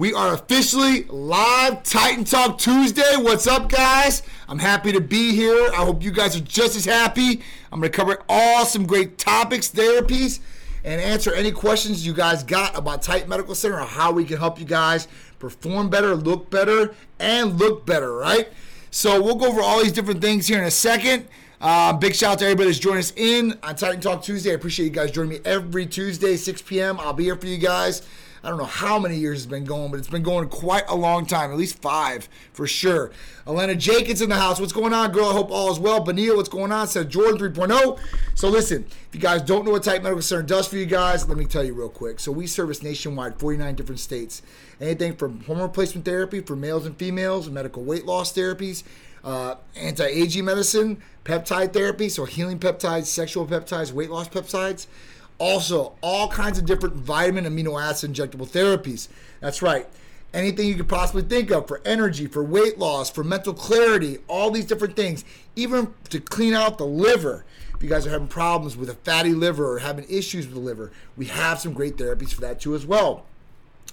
We are officially live Titan Talk Tuesday. What's up, guys? I'm happy to be here. I hope you guys are just as happy. I'm going to cover all some great topics, therapies, and answer any questions you guys got about Titan Medical Center or how we can help you guys perform better, look better, and look better, right? So we'll go over all these different things here in a second. Uh, big shout out to everybody that's joining us in on Titan Talk Tuesday. I appreciate you guys joining me every Tuesday, 6 p.m. I'll be here for you guys. I don't know how many years it's been going, but it's been going quite a long time, at least five for sure. Elena Jenkins in the house. What's going on, girl? I hope all is well. Benita, what's going on? Seth Jordan 3.0. So listen, if you guys don't know what Titan Medical Center does for you guys, let me tell you real quick. So we service nationwide, 49 different states. Anything from hormone replacement therapy for males and females, medical weight loss therapies, uh, anti-aging medicine, peptide therapy, so healing peptides, sexual peptides, weight loss peptides. Also, all kinds of different vitamin amino acid injectable therapies. That's right. Anything you could possibly think of for energy, for weight loss, for mental clarity, all these different things, even to clean out the liver. If you guys are having problems with a fatty liver or having issues with the liver, we have some great therapies for that too as well.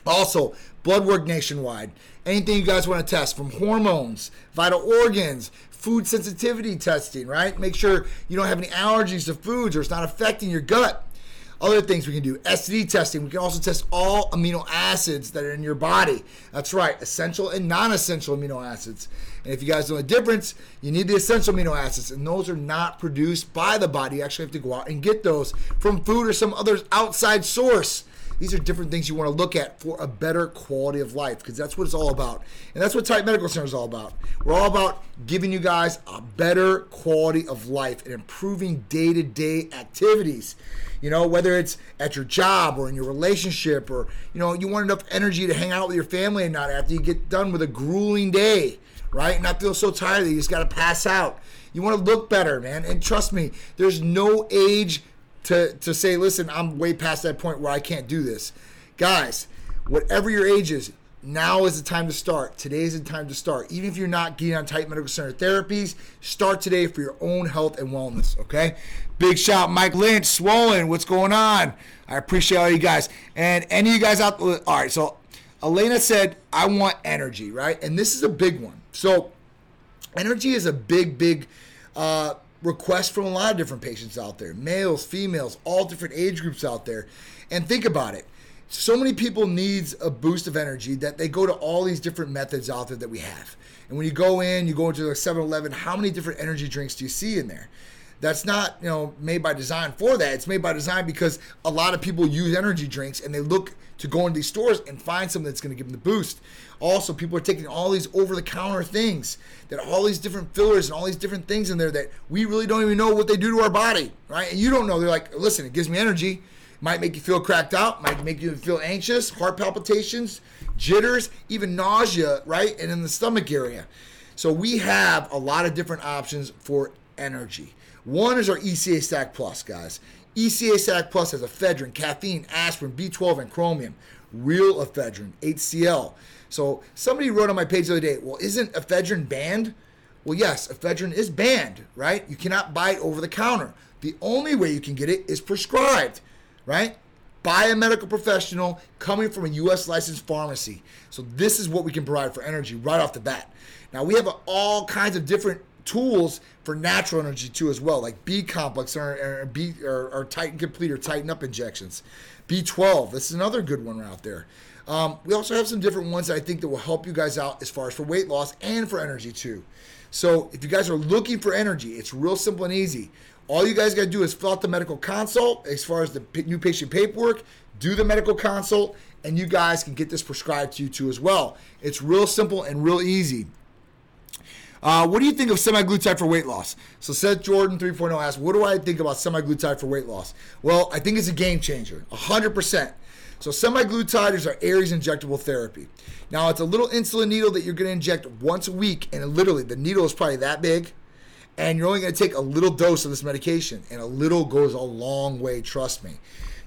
Also, blood work nationwide. Anything you guys want to test from hormones, vital organs, food sensitivity testing, right? Make sure you don't have any allergies to foods or it's not affecting your gut. Other things we can do STD testing. We can also test all amino acids that are in your body. That's right, essential and non essential amino acids. And if you guys know the difference, you need the essential amino acids, and those are not produced by the body. You actually have to go out and get those from food or some other outside source. These are different things you want to look at for a better quality of life because that's what it's all about. And that's what Titan Medical Center is all about. We're all about giving you guys a better quality of life and improving day to day activities. You know, whether it's at your job or in your relationship or, you know, you want enough energy to hang out with your family and not after you get done with a grueling day, right? Not feel so tired that you just got to pass out. You want to look better, man. And trust me, there's no age to, to say, listen, I'm way past that point where I can't do this. Guys, whatever your age is, now is the time to start. Today is the time to start. Even if you're not getting on Titan Medical Center therapies, start today for your own health and wellness. Okay. Big shout, Mike Lynch, Swollen. What's going on? I appreciate all you guys. And any of you guys out there. All right. So Elena said, I want energy, right? And this is a big one. So energy is a big, big uh, request from a lot of different patients out there males, females, all different age groups out there. And think about it so many people needs a boost of energy that they go to all these different methods out there that we have. And when you go in, you go into a 7-Eleven, how many different energy drinks do you see in there? That's not, you know, made by design for that. It's made by design because a lot of people use energy drinks and they look to go into these stores and find something that's going to give them the boost. Also, people are taking all these over-the-counter things that all these different fillers and all these different things in there that we really don't even know what they do to our body, right? And you don't know. They're like, listen, it gives me energy might make you feel cracked out, might make you feel anxious, heart palpitations, jitters, even nausea, right? And in the stomach area. So we have a lot of different options for energy. One is our ECA Stack Plus, guys. ECA Stack Plus has ephedrine, caffeine, aspirin, B12, and chromium. Real ephedrine, HCl. So somebody wrote on my page the other day, well, isn't ephedrine banned? Well, yes, ephedrine is banned, right? You cannot buy it over the counter. The only way you can get it is prescribed right? By a medical professional coming from a U.S. licensed pharmacy. So this is what we can provide for energy right off the bat. Now we have all kinds of different tools for natural energy too as well, like B complex or, or B or, or Titan Complete or Tighten Up injections. B12, this is another good one out there. Um, we also have some different ones that I think that will help you guys out as far as for weight loss and for energy too. So if you guys are looking for energy, it's real simple and easy. All you guys got to do is fill out the medical consult as far as the new patient paperwork, do the medical consult, and you guys can get this prescribed to you too as well. It's real simple and real easy. Uh, what do you think of semaglutide for weight loss? So Seth Jordan 3.0 asked, what do I think about semaglutide for weight loss? Well, I think it's a game changer, 100%. So semaglutide is our Aries injectable therapy. Now it's a little insulin needle that you're going to inject once a week, and literally the needle is probably that big and you're only going to take a little dose of this medication, and a little goes a long way, trust me.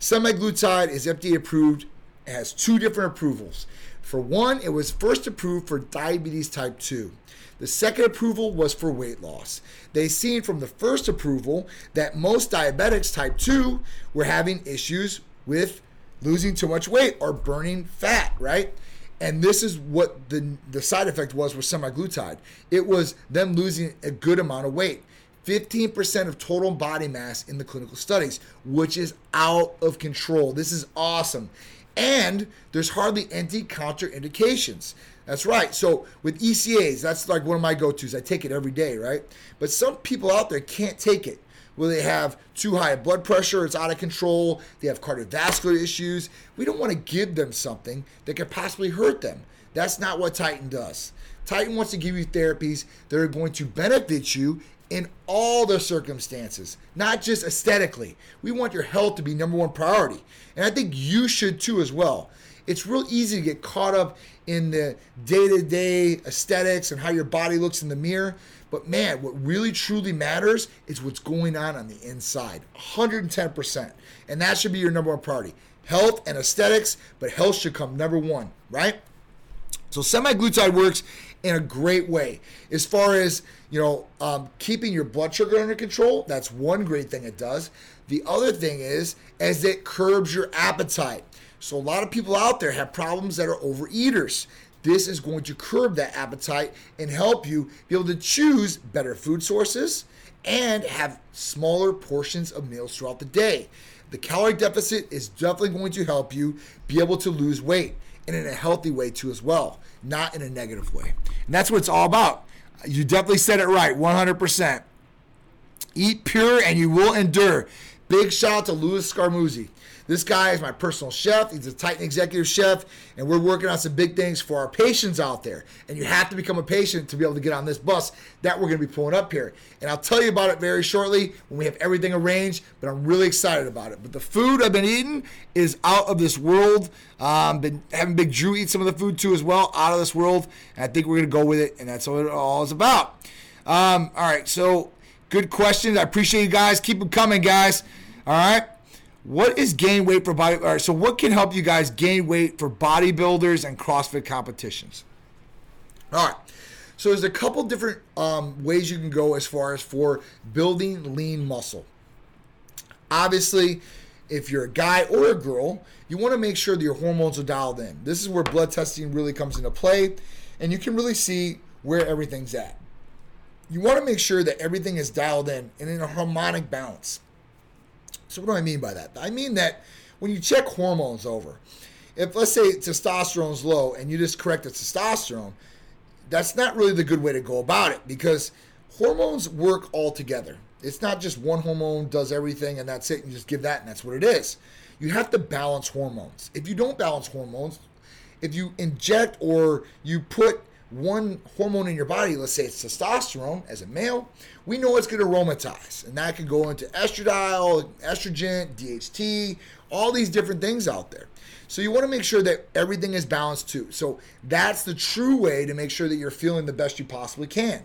Semaglutide is FDA approved, it has two different approvals. For one, it was first approved for diabetes type 2. The second approval was for weight loss. They seen from the first approval that most diabetics type 2 were having issues with losing too much weight or burning fat, right? And this is what the the side effect was with semaglutide. It was them losing a good amount of weight. 15% of total body mass in the clinical studies, which is out of control. This is awesome. And there's hardly any contraindications. That's right. So with ECAs, that's like one of my go-tos. I take it every day, right? But some people out there can't take it. Where they have too high blood pressure, it's out of control, they have cardiovascular issues. We don't want to give them something that could possibly hurt them. That's not what Titan does. Titan wants to give you therapies that are going to benefit you in all the circumstances, not just aesthetically. We want your health to be number one priority. And I think you should too as well. It's real easy to get caught up in the day to day aesthetics and how your body looks in the mirror. But man, what really truly matters is what's going on on the inside 110%. And that should be your number one priority health and aesthetics, but health should come number one, right? So semaglutide works in a great way as far as you know um, keeping your blood sugar under control. That's one great thing it does. The other thing is as it curbs your appetite. So a lot of people out there have problems that are overeaters. This is going to curb that appetite and help you be able to choose better food sources and have smaller portions of meals throughout the day. The calorie deficit is definitely going to help you be able to lose weight and in a healthy way too as well, not in a negative way. And that's what it's all about. You definitely said it right, 100%. Eat pure and you will endure. Big shout out to Louis Scamuzzi. This guy is my personal chef. He's a Titan executive chef, and we're working on some big things for our patients out there. And you have to become a patient to be able to get on this bus that we're going to be pulling up here. And I'll tell you about it very shortly when we have everything arranged, but I'm really excited about it. But the food I've been eating is out of this world. Um, been having Big Drew eat some of the food too as well, out of this world. And I think we're going to go with it, and that's what it all is about. Um, all right, so good questions. I appreciate you guys. Keep them coming, guys. All right. What is gain weight for body? All right, so what can help you guys gain weight for bodybuilders and CrossFit competitions? All right. So there's a couple different um, ways you can go as far as for building lean muscle. Obviously, if you're a guy or a girl, you want to make sure that your hormones are dialed in. This is where blood testing really comes into play, and you can really see where everything's at. You want to make sure that everything is dialed in and in a harmonic balance. So, what do I mean by that? I mean that when you check hormones over, if let's say testosterone's low and you just correct the testosterone, that's not really the good way to go about it because hormones work all together. It's not just one hormone does everything and that's it. You just give that and that's what it is. You have to balance hormones. If you don't balance hormones, if you inject or you put one hormone in your body, let's say it's testosterone as a male, we know it's going to aromatize. And that can go into estradiol, estrogen, DHT, all these different things out there. So you want to make sure that everything is balanced too. So that's the true way to make sure that you're feeling the best you possibly can.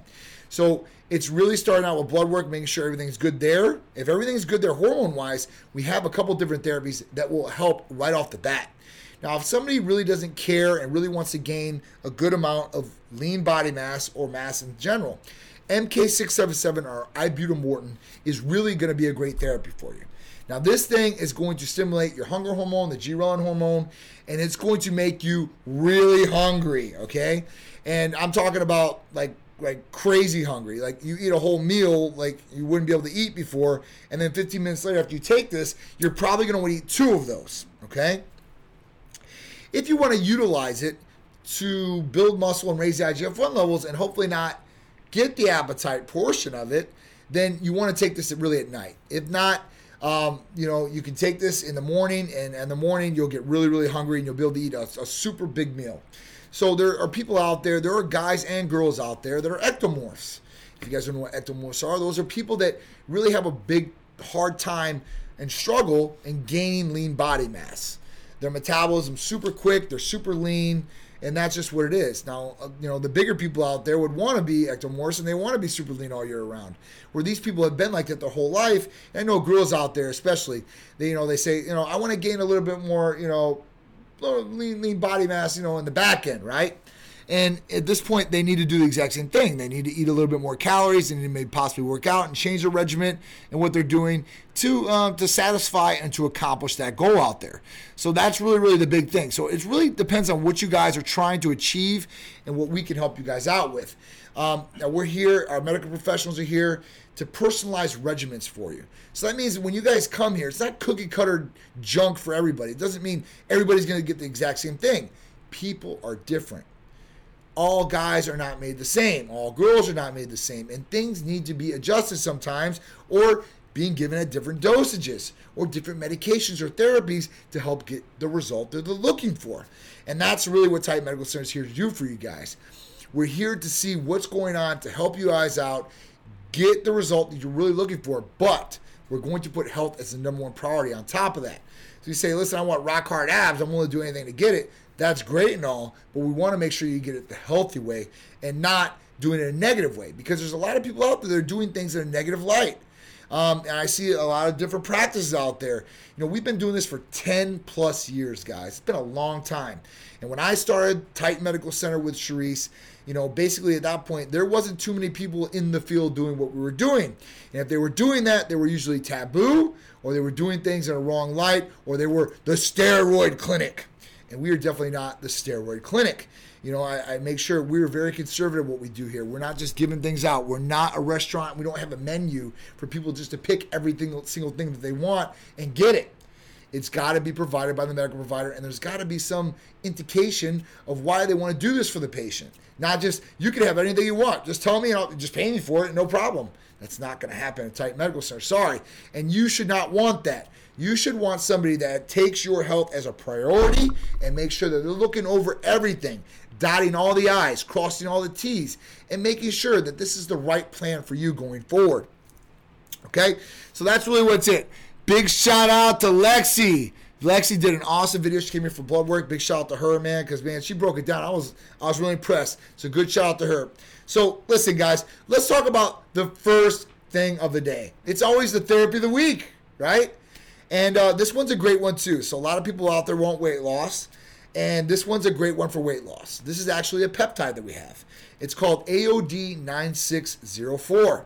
So it's really starting out with blood work, making sure everything's good there. If everything's good there hormone wise, we have a couple different therapies that will help right off the bat. Now, if somebody really doesn't care and really wants to gain a good amount of lean body mass or mass in general, MK677 or ibutamoren is really going to be a great therapy for you. Now, this thing is going to stimulate your hunger hormone, the ghrelin hormone, and it's going to make you really hungry, okay? And I'm talking about like like crazy hungry. Like you eat a whole meal like you wouldn't be able to eat before, and then 15 minutes later after you take this, you're probably going to want to eat two of those, okay? If you want to utilize it to build muscle and raise the IGF-1 levels and hopefully not get the appetite portion of it, then you want to take this really at night. If not, um, you know, you can take this in the morning, and in the morning you'll get really, really hungry, and you'll be able to eat a, a super big meal. So there are people out there, there are guys and girls out there that are ectomorphs. If you guys don't know what ectomorphs are, those are people that really have a big, hard time and struggle in gaining lean body mass. Their metabolism super quick, they're super lean, and that's just what it is. Now, uh, you know, the bigger people out there would want to be ectomorphs and they want to be super lean all year round. Where these people have been like that their whole life. I know girls out there, especially, they you know they say, you know, I want to gain a little bit more, you know, lean, lean body mass, you know, in the back end, right? And at this point, they need to do the exact same thing. They need to eat a little bit more calories and maybe possibly work out and change their regimen and what they're doing to uh, to satisfy and to accomplish that goal out there. So that's really really the big thing. So it really depends on what you guys are trying to achieve and what we can help you guys out with. Um, now we're here. Our medical professionals are here to personalize regimens for you. So that means when you guys come here, it's not cookie cutter junk for everybody. It doesn't mean everybody's going to get the exact same thing. People are different all guys are not made the same. All girls are not made the same. And things need to be adjusted sometimes or being given at different dosages or different medications or therapies to help get the result that they're looking for. And that's really what Titan Medical Center is here to do for you guys. We're here to see what's going on to help you guys out, get the result that you're really looking for, but we're going to put health as the number one priority on top of that. So you say, listen, I want rock hard abs, I'm willing to do anything to get it. That's great and all, but we want to make sure you get it the healthy way and not doing it in a negative way because there's a lot of people out there that are doing things in a negative light. Um, and I see a lot of different practices out there. You know, we've been doing this for 10 plus years, guys. It's been a long time. And when I started Titan Medical Center with Sharice, you know, basically at that point, there wasn't too many people in the field doing what we were doing. And if they were doing that, they were usually taboo, or they were doing things in a wrong light, or they were the steroid clinic and we are definitely not the steroid clinic. You know, I, I make sure we're very conservative what we do here. We're not just giving things out. We're not a restaurant. We don't have a menu for people just to pick every single thing that they want and get it. It's got to be provided by the medical provider, and there's got to be some indication of why they want to do this for the patient. Not just you can have anything you want. Just tell me, and I'll just pay me for it, no problem. That's not going to happen at Titan Medical Center. Sorry, and you should not want that. You should want somebody that takes your health as a priority and make sure that they're looking over everything, dotting all the I's, crossing all the T's, and making sure that this is the right plan for you going forward. Okay? So that's really what's it. Big shout out to Lexi. Lexi did an awesome video. She came here for blood work. Big shout out to her, man, because man, she broke it down. I was I was really impressed. So good shout out to her. So listen, guys, let's talk about the first thing of the day. It's always the therapy of the week, right? And uh, this one's a great one too. So a lot of people out there want weight loss, and this one's a great one for weight loss. This is actually a peptide that we have. It's called AOD 9604.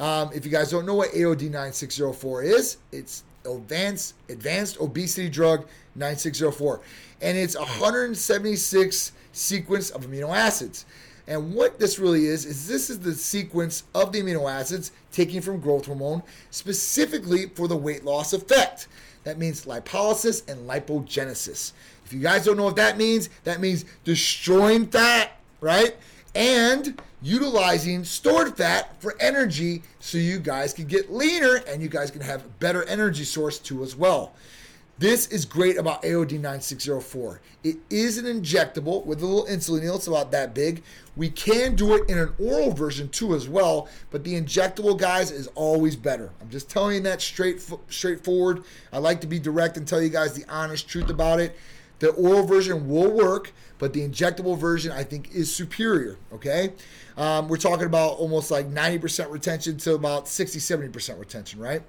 Um, if you guys don't know what AOD 9604 is, it's advanced advanced obesity drug 9604, and it's 176 sequence of amino acids. And what this really is, is this is the sequence of the amino acids taken from growth hormone specifically for the weight loss effect. That means lipolysis and lipogenesis. If you guys don't know what that means, that means destroying fat, right? And utilizing stored fat for energy so you guys can get leaner and you guys can have better energy source too as well. This is great about AOD 9604. It is an injectable with a little insulin needle. It's about that big. We can do it in an oral version too as well, but the injectable guys is always better. I'm just telling you that straight straightforward. I like to be direct and tell you guys the honest truth about it. The oral version will work, but the injectable version I think is superior. Okay, um, we're talking about almost like 90% retention to about 60, 70% retention, right?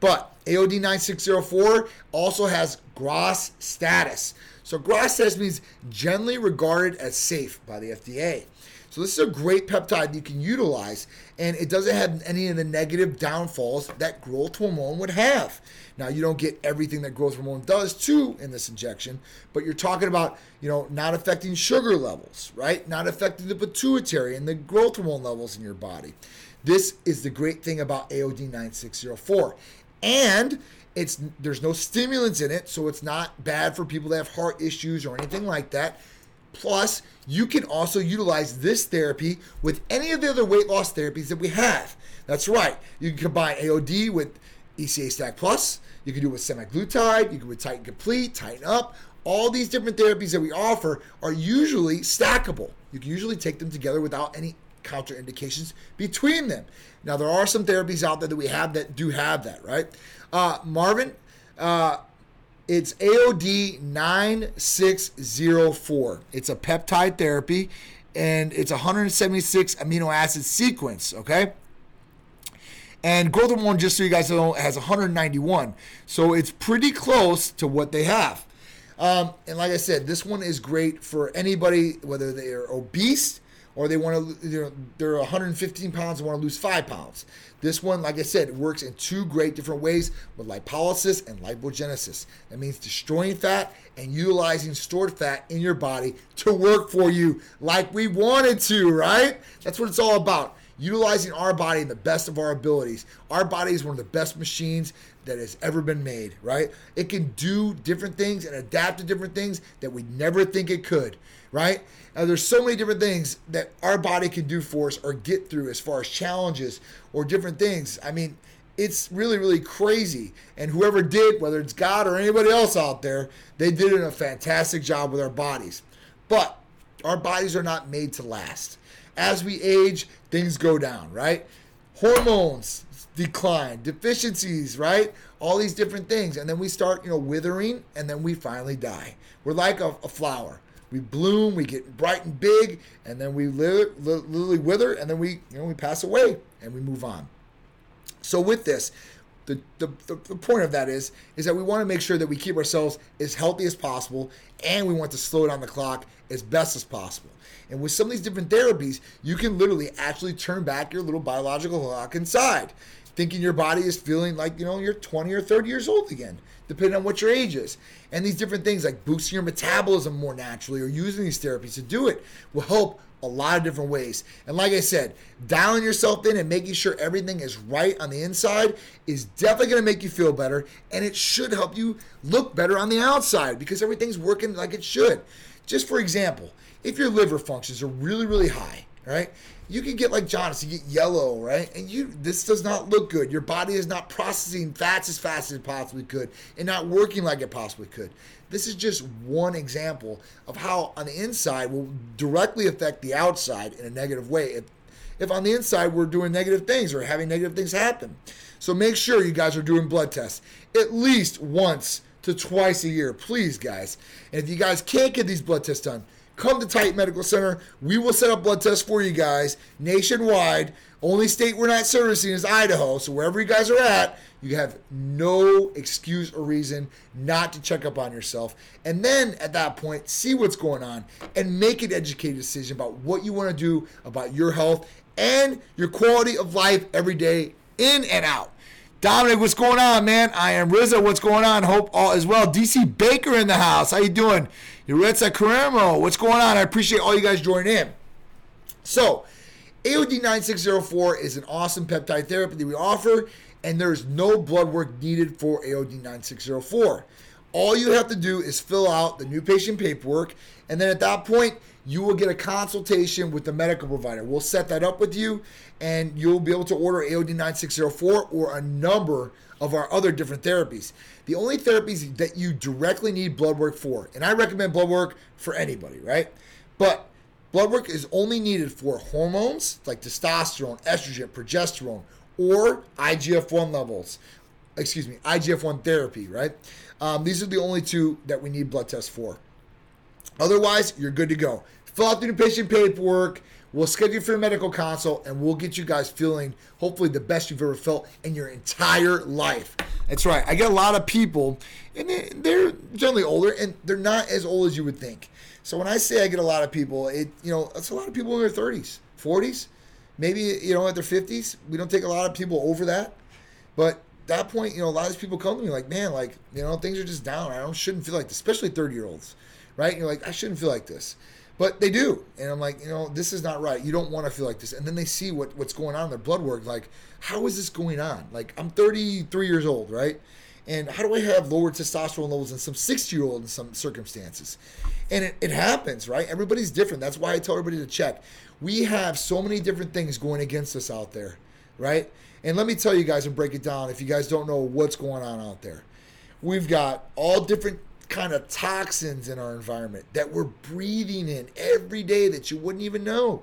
But AOD 9604 also has GRAS status. So GRAS status means generally regarded as safe by the FDA. So this is a great peptide you can utilize, and it doesn't have any of the negative downfalls that growth hormone would have. Now you don't get everything that growth hormone does too in this injection, but you're talking about you know not affecting sugar levels, right? Not affecting the pituitary and the growth hormone levels in your body. This is the great thing about AOD 9604 and it's there's no stimulants in it, so it's not bad for people that have heart issues or anything like that. Plus, you can also utilize this therapy with any of the other weight loss therapies that we have. That's right. You can combine AOD with ECA Stack Plus. You can do it with semaglutide. You can with Titan Complete, Tighten Up. All these different therapies that we offer are usually stackable. You can usually take them together without any contraindications between them. Now, there are some therapies out there that we have that do have that, right? Uh, Marvin, uh, it's AOD 9604. It's a peptide therapy and it's 176 amino acid sequence, okay? And growth hormone, just so you guys know, has 191. So it's pretty close to what they have. Um, and like I said, this one is great for anybody, whether they are obese or they want to, you know, they're 115 pounds and want to lose five pounds. This one, like I said, works in two great different ways with lipolysis and lipogenesis. That means destroying fat and utilizing stored fat in your body to work for you like we wanted to, right? That's what it's all about. Utilizing our body in the best of our abilities. Our body is one of the best machines that has ever been made, right? It can do different things and adapt to different things that we never think it could, right? Now, there's so many different things that our body can do for us or get through as far as challenges or different things. I mean, it's really, really crazy. And whoever did, whether it's God or anybody else out there, they did a fantastic job with our bodies. But our bodies are not made to last. As we age, things go down, right? Hormones decline, deficiencies, right? All these different things. And then we start, you know, withering and then we finally die. We're like a, a flower. We bloom, we get bright and big, and then we li- li- literally wither, and then we, you know, we pass away and we move on. So with this, the, the, the, the point of that is is that we want to make sure that we keep ourselves as healthy as possible and we want to slow down the clock as best as possible and with some of these different therapies you can literally actually turn back your little biological clock inside thinking your body is feeling like you know you're 20 or 30 years old again depending on what your age is. And these different things like boosting your metabolism more naturally or using these therapies to do it will help a lot of different ways. And like i said dialing yourself in and making sure everything is right on the inside is definitely going to make you feel better and it should help you look better on the outside because everything's working like it should. Just for example if your liver functions are really really high right you can get like jaundice, you get yellow, right? And you this does not look good. Your body is not processing fats as fast as it possibly could and not working like it possibly could. This is just one example of how on the inside will directly affect the outside in a negative way. If, if on the inside we're doing negative things or having negative things happen. So make sure you guys are doing blood tests at least once to twice a year, please, guys. And if you guys can't get these blood tests done, come to Titan Medical Center. We will set up blood tests for you guys nationwide. Only state we're not servicing is Idaho. So wherever you guys are at, you have no excuse or reason not to check up on yourself. And then at that point, see what's going on and make an educated decision about what you want to do about your health and your quality of life every day in and out. Dominic, what's going on, man? I am Rizzo. What's going on? Hope all is well. DC Baker in the house. How you doing? Yuretsa Caramo. What's going on? I appreciate all you guys joining in. So, AOD 9604 is an awesome peptide therapy that we offer, and there's no blood work needed for AOD 9604. All you have to do is fill out the new patient paperwork, and then at that point, you will get a consultation with the medical provider. We'll set that up with you, and you'll be able to order AOD 9604 or a number of our other different therapies. The only therapies that you directly need blood work for, and I recommend blood work for anybody, right? But blood work is only needed for hormones like testosterone, estrogen, progesterone, or IGF 1 levels. Excuse me, IGF 1 therapy, right? Um, these are the only two that we need blood tests for. Otherwise, you're good to go. Fill out the new patient paperwork. We'll schedule for a medical consult and we'll get you guys feeling hopefully the best you've ever felt in your entire life. That's right. I get a lot of people, and they're generally older, and they're not as old as you would think. So when I say I get a lot of people, it you know it's a lot of people in their 30s, 40s, maybe you know at their 50s. We don't take a lot of people over that, but that point, you know, a lot of these people come to me like, man, like you know things are just down. I don't shouldn't feel like this, especially 30 year olds, right? And you're like, I shouldn't feel like this. But they do. And I'm like, you know, this is not right. You don't want to feel like this. And then they see what, what's going on in their blood work. Like, how is this going on? Like, I'm 33 years old, right? And how do I have lower testosterone levels than some 60 year old in some circumstances? And it, it happens, right? Everybody's different. That's why I tell everybody to check. We have so many different things going against us out there, right? And let me tell you guys and break it down if you guys don't know what's going on out there. We've got all different kind of toxins in our environment that we're breathing in every day that you wouldn't even know.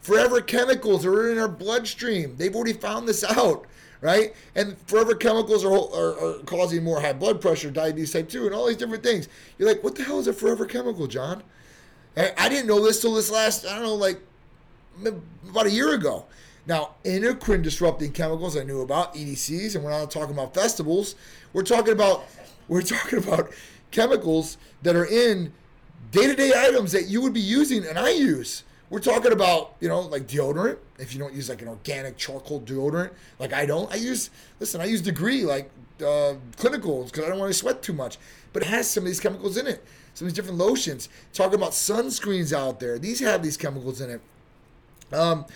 Forever chemicals are in our bloodstream. They've already found this out, right? And forever chemicals are, are, are causing more high blood pressure, diabetes type 2, and all these different things. You're like, what the hell is a forever chemical, John? I didn't know this till this last, I don't know, like about a year ago. Now, endocrine disrupting chemicals I knew about, EDCs, and we're not talking about festivals. We're talking about we're talking about chemicals that are in day-to-day items that you would be using and I use. We're talking about, you know, like deodorant. If you don't use like an organic charcoal deodorant, like I don't, I use, listen, I use Degree, like uh, clinicals, because I don't want to sweat too much. But it has some of these chemicals in it, some of these different lotions. Talking about sunscreens out there, these have these chemicals in it. Um,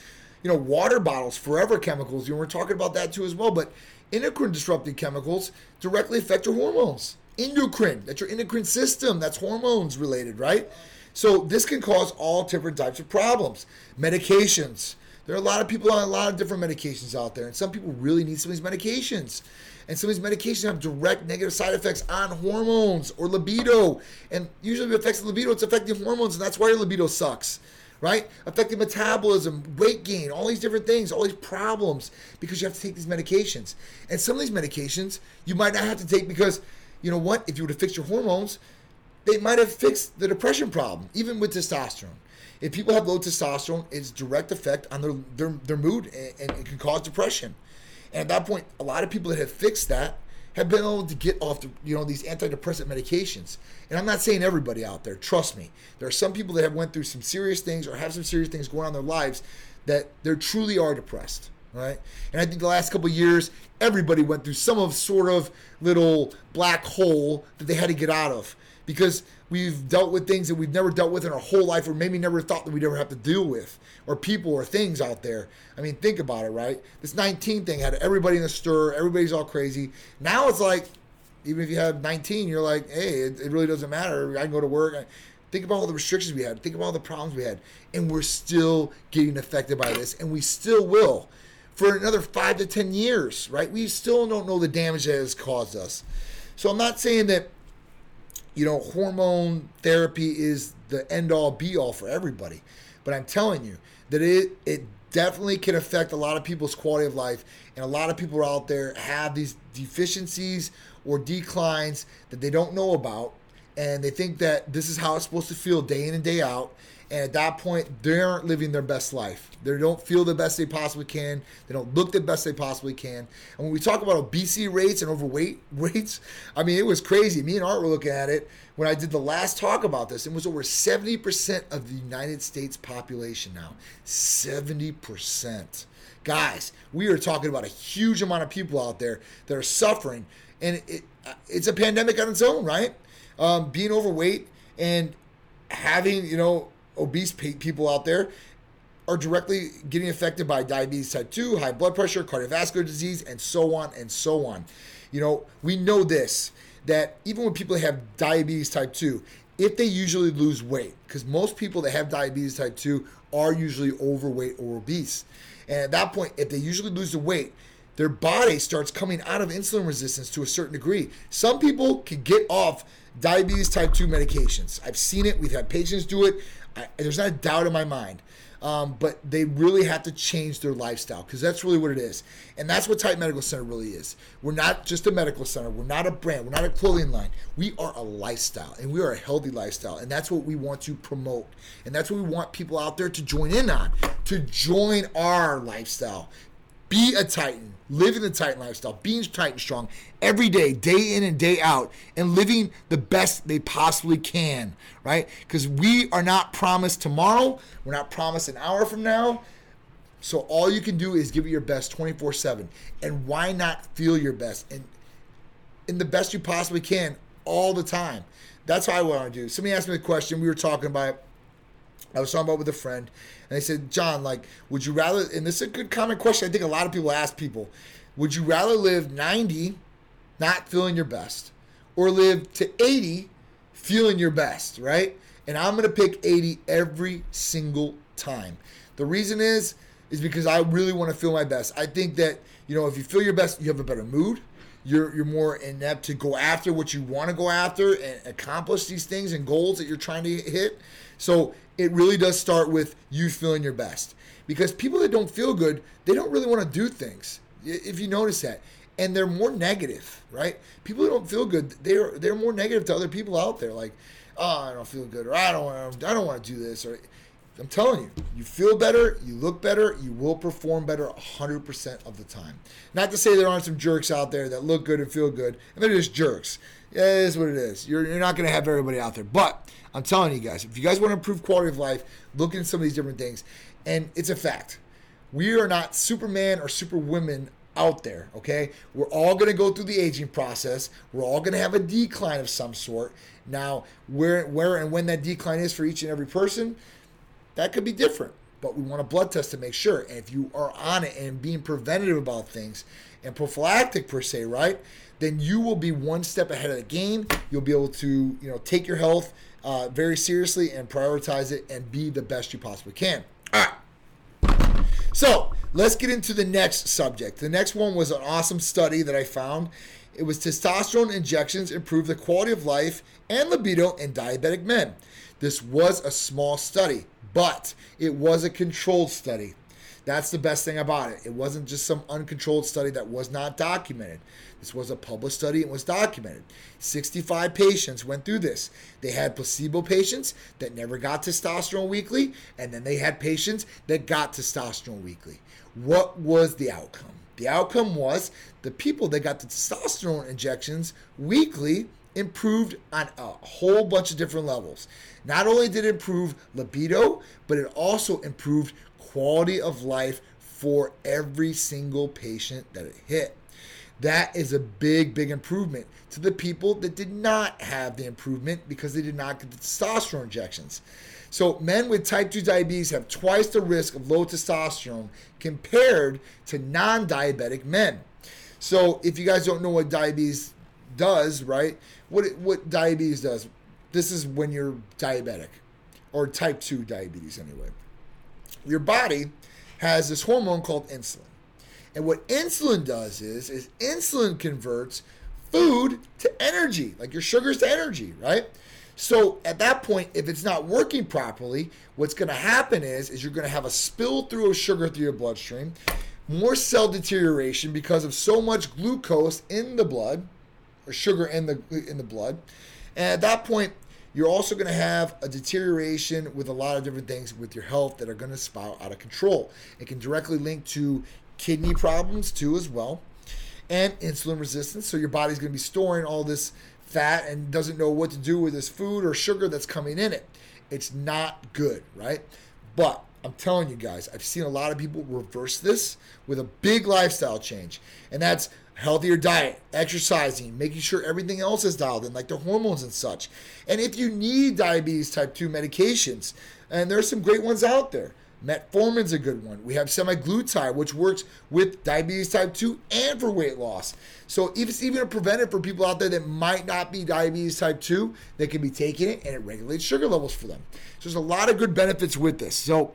you know, water bottles, forever chemicals. You know, we're talking about that too as well. But endocrine disrupting chemicals directly affect your hormones. Endocrine, that's your endocrine system. That's hormones related, right? So this can cause all different types of problems. Medications. There are a lot of people on a lot of different medications out there, and some people really need some of these medications. And some of these medications have direct negative side effects on hormones or libido. And usually, if it affects the libido, it's affecting hormones, and that's why your libido sucks right? Affecting metabolism, weight gain, all these different things, all these problems because you have to take these medications. And some of these medications you might not have to take because, you know what, if you were to fix your hormones, they might have fixed the depression problem, even with testosterone. If people have low testosterone, it's direct effect on their, their, their mood and, and it can cause depression. And at that point, a lot of people that have fixed that have been able to get off the, you know these antidepressant medications. And I'm not saying everybody out there. Trust me, there are some people that have went through some serious things or have some serious things going on in their lives that they truly are depressed. Right, and I think the last couple years, everybody went through some of sort of little black hole that they had to get out of. Because we've dealt with things that we've never dealt with in our whole life or maybe never thought that we'd ever have to deal with or people or things out there. I mean think about it right? This 19 thing had everybody in a stir everybody's all crazy. Now it's like even if you have 19 you're like hey it, it really doesn't matter. I can go to work. Think about all the restrictions we had. Think about all the problems we had. And we're still getting affected by this. And we still will for another five to ten years right we still don't know the damage that has caused us so i'm not saying that you know, hormone therapy is the end all be all for everybody. But I'm telling you that it it definitely can affect a lot of people's quality of life and a lot of people out there have these deficiencies or declines that they don't know about and they think that this is how it's supposed to feel day in and day out and at that point, they aren't living their best life. They don't feel the best they possibly can. They don't look the best they possibly can. And when we talk about obesity rates and overweight rates, I mean, it was crazy. Me and Art were looking at it when I did the last talk about this. It was over 70% of the United States population now. 70%. Guys, we are talking about a huge amount of people out there that are suffering. And it, it's a pandemic on its own, right? Um, being overweight and having, you know, obese people out there are directly getting affected by diabetes type 2, high blood pressure, cardiovascular disease, and so on and so on. You know, we know this that even when people have diabetes type 2, if they usually lose weight, because most people that have diabetes type 2 are usually overweight or obese. And at that point, if they usually lose the weight, their body starts coming out of insulin resistance to a certain degree. Some people can get off diabetes type 2 medications. I've seen it. We've had patients do it. I, there's not a doubt in my mind. Um, but they really have to change their lifestyle because that's really what it is. And that's what Titan Medical Center really is. We're not just a medical center, we're not a brand, we're not a clothing line. We are a lifestyle and we are a healthy lifestyle. And that's what we want to promote. And that's what we want people out there to join in on, to join our lifestyle. Be a Titan living the Titan lifestyle, being Titan strong every day, day in and day out, and living the best they possibly can, right? Because we are not promised tomorrow, we're not promised an hour from now. So all you can do is give it your best 24 7. And why not feel your best and in the best you possibly can all the time? That's what I want to do. Somebody asked me the question. We were talking about I was talking about with a friend, and I said, John, like, would you rather, and this is a good common question I think a lot of people ask people, would you rather live 90 not feeling your best or live to 80 feeling your best, right? And I'm to pick 80 every single time. The reason is, is because I really want to feel my best. I think that, you know, if you feel your best, you have a better mood. You're, you're more inept to go after what you want to go after and accomplish these things and goals that you're trying to hit. So it really does start with you feeling your best. Because people that don't feel good, they don't really want to do things. If you notice that. And they're more negative, right? People who don't feel good, they're they're more negative to other people out there. Like, oh, I don't feel good, or I don't want, I don't want to do this, or I'm telling you, you feel better, you look better, you will perform better 100% of the time. Not to say there aren't some jerks out there that look good and feel good, and they're just jerks. Yeah, it is what it is. You're, you're not going to have everybody out there. But I'm telling you guys, if you guys want to improve quality of life, look into some of these different things. And it's a fact. We are not Superman or Superwoman out there, okay? We're all going to go through the aging process. We're all going to have a decline of some sort. Now, where where and when that decline is for each and every person, that could be different. But we want a blood test to make sure. And if you are on it and being preventative about things and prophylactic per se, right? Then you will be one step ahead of the game. You'll be able to, you know, take your health uh, very seriously and prioritize it and be the best you possibly can. All right. So let's get into the next subject. The next one was an awesome study that I found. It was testosterone injections improve the quality of life and libido in diabetic men. This was a small study, but it was a controlled study. That's the best thing about it. It wasn't just some uncontrolled study that was not documented. This was a published study and was documented. 65 patients went through this. They had placebo patients that never got testosterone weekly, and then they had patients that got testosterone weekly. What was the outcome? The outcome was the people that got the testosterone injections weekly improved on a whole bunch of different levels. Not only did it improve libido, but it also improved quality of life for every single patient that it hit. That is a big, big improvement to the people that did not have the improvement because they did not get the testosterone injections. So, men with type 2 diabetes have twice the risk of low testosterone compared to non diabetic men. So, if you guys don't know what diabetes does, right? What, it, what diabetes does, this is when you're diabetic or type 2 diabetes, anyway. Your body has this hormone called insulin. And what insulin does is, is insulin converts food to energy, like your sugars to energy, right? So at that point, if it's not working properly, what's going to happen is, is you're going to have a spill through of sugar through your bloodstream, more cell deterioration because of so much glucose in the blood, or sugar in the in the blood, and at that point, you're also going to have a deterioration with a lot of different things with your health that are going to spout out of control. It can directly link to kidney problems too, as well, and insulin resistance. So your body's going to be storing all this fat and doesn't know what to do with this food or sugar that's coming in it. It's not good, right? But I'm telling you guys, I've seen a lot of people reverse this with a big lifestyle change. And that's healthier diet, exercising, making sure everything else is dialed in, like the hormones and such. And if you need diabetes type 2 medications, and there's some great ones out there. Metformin's a good one. We have semaglutide, which works with diabetes type 2 and for weight loss. So if it's even a preventive for people out there that might not be diabetes type 2, they can be taking it and it regulates sugar levels for them. So there's a lot of good benefits with this. So,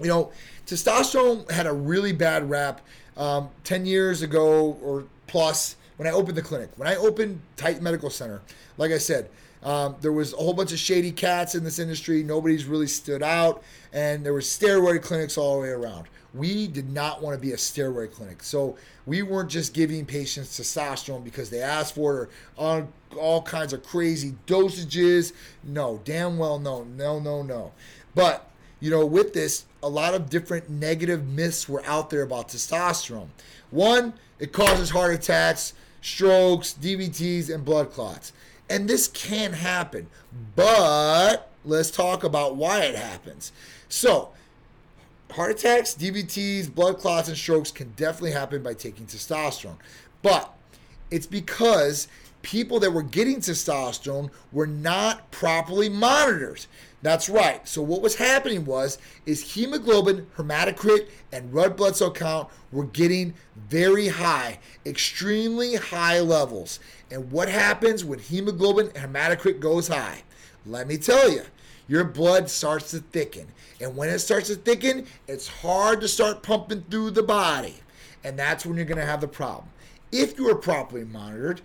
you know, testosterone had a really bad rap um, 10 years ago or plus when I opened the clinic. When I opened Titan Medical Center, like I said, um, there was a whole bunch of shady cats in this industry. Nobody's really stood out, and there were steroid clinics all the way around. We did not want to be a steroid clinic, so we weren't just giving patients testosterone because they asked for it or all, all kinds of crazy dosages. No, damn well no, no, no, no. But you know, with this, a lot of different negative myths were out there about testosterone. One, it causes heart attacks, strokes, DVTs, and blood clots. And this can happen, but let's talk about why it happens. So, heart attacks, DVTs, blood clots, and strokes can definitely happen by taking testosterone. But it's because people that were getting testosterone were not properly monitored. That's right. So what was happening was is hemoglobin, hematocrit, and red blood cell count were getting very high, extremely high levels. And what happens when hemoglobin and hematocrit goes high? Let me tell you, your blood starts to thicken. And when it starts to thicken, it's hard to start pumping through the body. And that's when you're going to have the problem. If you are properly monitored,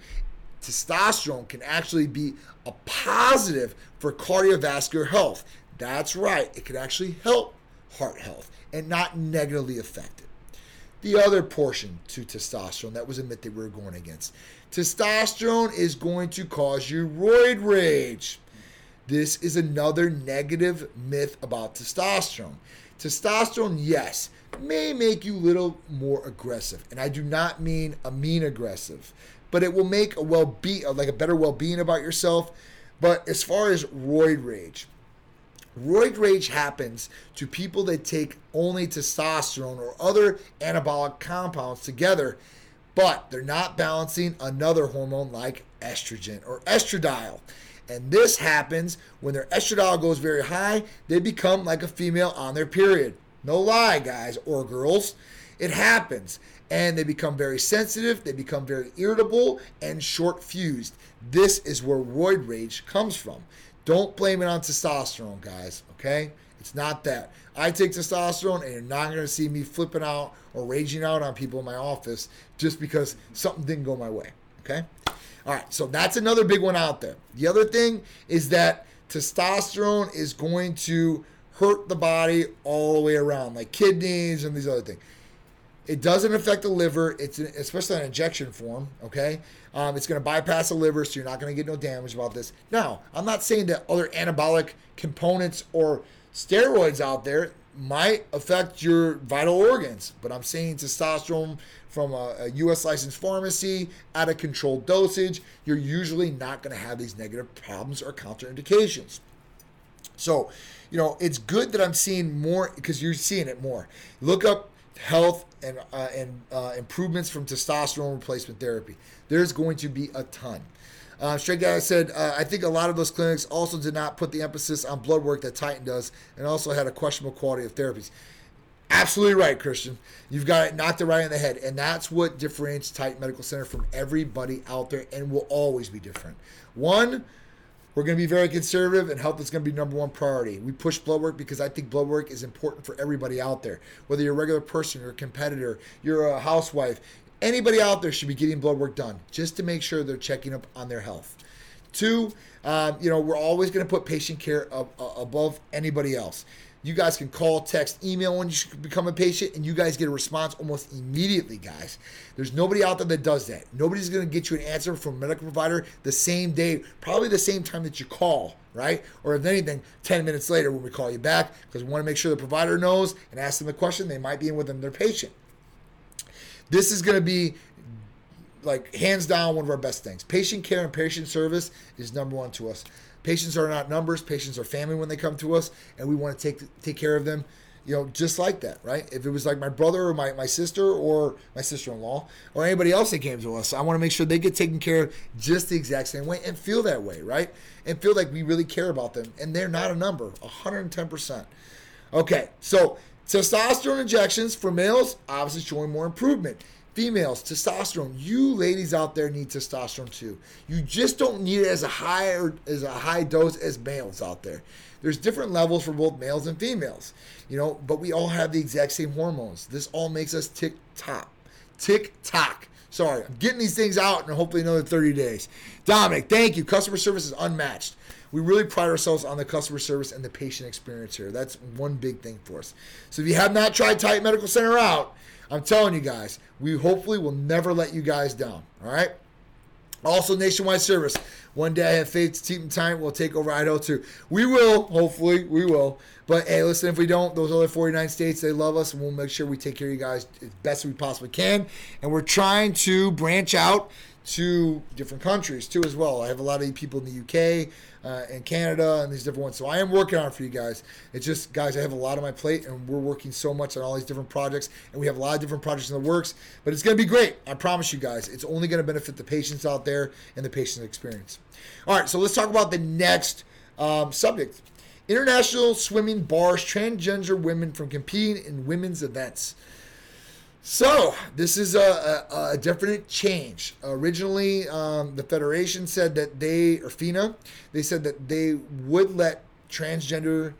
testosterone can actually be a positive for cardiovascular health. That's right, it can actually help heart health and not negatively affect it. The other portion to testosterone, that was a myth that we were going against. Testosterone is going to cause you roid rage. This is another negative myth about testosterone. Testosterone, yes, may make you a little more aggressive. And I do not mean a mean aggressive, but it will make a well be uh, like a better well-being about yourself. But as far as roid rage, roid rage happens to people that take only testosterone or other anabolic compounds together, but they're not balancing another hormone like estrogen or estradiol. And this happens when their estradiol goes very high, they become like a female on their period. No lie, guys or girls. It happens. And they become very sensitive, they become very irritable and short fused. This is where roid rage comes from. Don't blame it on testosterone, guys, okay? It's not that. I take testosterone and you're not going to see me flipping out or raging out on people in my office just because something didn't go my way, okay? All right, so that's another big one out there. The other thing is that testosterone is going to hurt the body all the way around, like kidneys and these other things. It doesn't affect the liver. It's an, especially an injection form. Okay, um, it's going to bypass the liver, so you're not going to get no damage about this. Now, I'm not saying that other anabolic components or steroids out there might affect your vital organs, but I'm saying testosterone from a, a U.S. licensed pharmacy at a controlled dosage, you're usually not going to have these negative problems or contraindications. So, you know, it's good that I'm seeing more because you're seeing it more. Look up health and uh, and uh, improvements from testosterone replacement therapy. There's going to be a ton. Uh, Straight Guy said, uh, I think a lot of those clinics also did not put the emphasis on blood work that Titan does and also had a questionable quality of therapies. Absolutely right, Christian. You've got it knocked it right in the head. And that's what differentiates Titan Medical Center from everybody out there and will always be different. One, we're going to be very conservative, and health is going to be number one priority. We push blood work because I think blood work is important for everybody out there. Whether you're a regular person, you're a competitor, you're a housewife, anybody out there should be getting blood work done just to make sure they're checking up on their health. Two, um, you know, we're always going to put patient care above anybody else. You guys can call, text, email when you should become a patient, and you guys get a response almost immediately, guys. There's nobody out there that does that. Nobody's to get you an answer from a medical provider the same day, probably the same time that you call, right? Or if anything, 10 minutes later when we call you back, because we want to make sure the provider knows and ask them the question. They might be in with them, their patient. This is to be like hands down one of our best things. Patient care and patient service is number one to us. Patients are not numbers. Patients are family when they come to us, and we want to take take care of them. You know, just like that, right? If it was like my brother or my, my sister or my sister in law or anybody else that came to us, I want to make sure they get taken care of just the exact same way and feel that way, right? And feel like we really care about them. And they're not a number, 110%. Okay, so testosterone injections for males obviously showing more improvement. Females, testosterone. You ladies out there need testosterone too. You just don't need it as a high as a high dose as males out there. There's different levels for both males and females, you know, but we all have the exact same hormones. This all makes us tick tock. Tick tock. Sorry, I'm getting these things out in hopefully another 30 days. Dominic, thank you. Customer service is unmatched. We really pride ourselves on the customer service and the patient experience here. That's one big thing for us. So if you have not tried Titan Medical Center out, I'm telling you guys, we hopefully will never let you guys down. All right. Also, nationwide service. One day I have faith Team Titan will take over Idaho too. We will, hopefully, we will. But hey, listen, if we don't, those other 49 states, they love us, and we'll make sure we take care of you guys as best we possibly can. And we're trying to branch out to different countries too as well. I have a lot of people in the UK uh, and Canada and these different ones. So I am working on it for you guys. It's just guys, I have a lot on my plate and we're working so much on all these different projects and we have a lot of different projects in the works. But it's going to be great. I promise you guys. It's only going to benefit the patients out there and the patient experience. All right, so let's talk about the next um, subject. International swimming bars transgender women from competing in women's events. So this is a, a, a definite change. Originally, um, the federation said that they, or FINA, they said that they would let transgender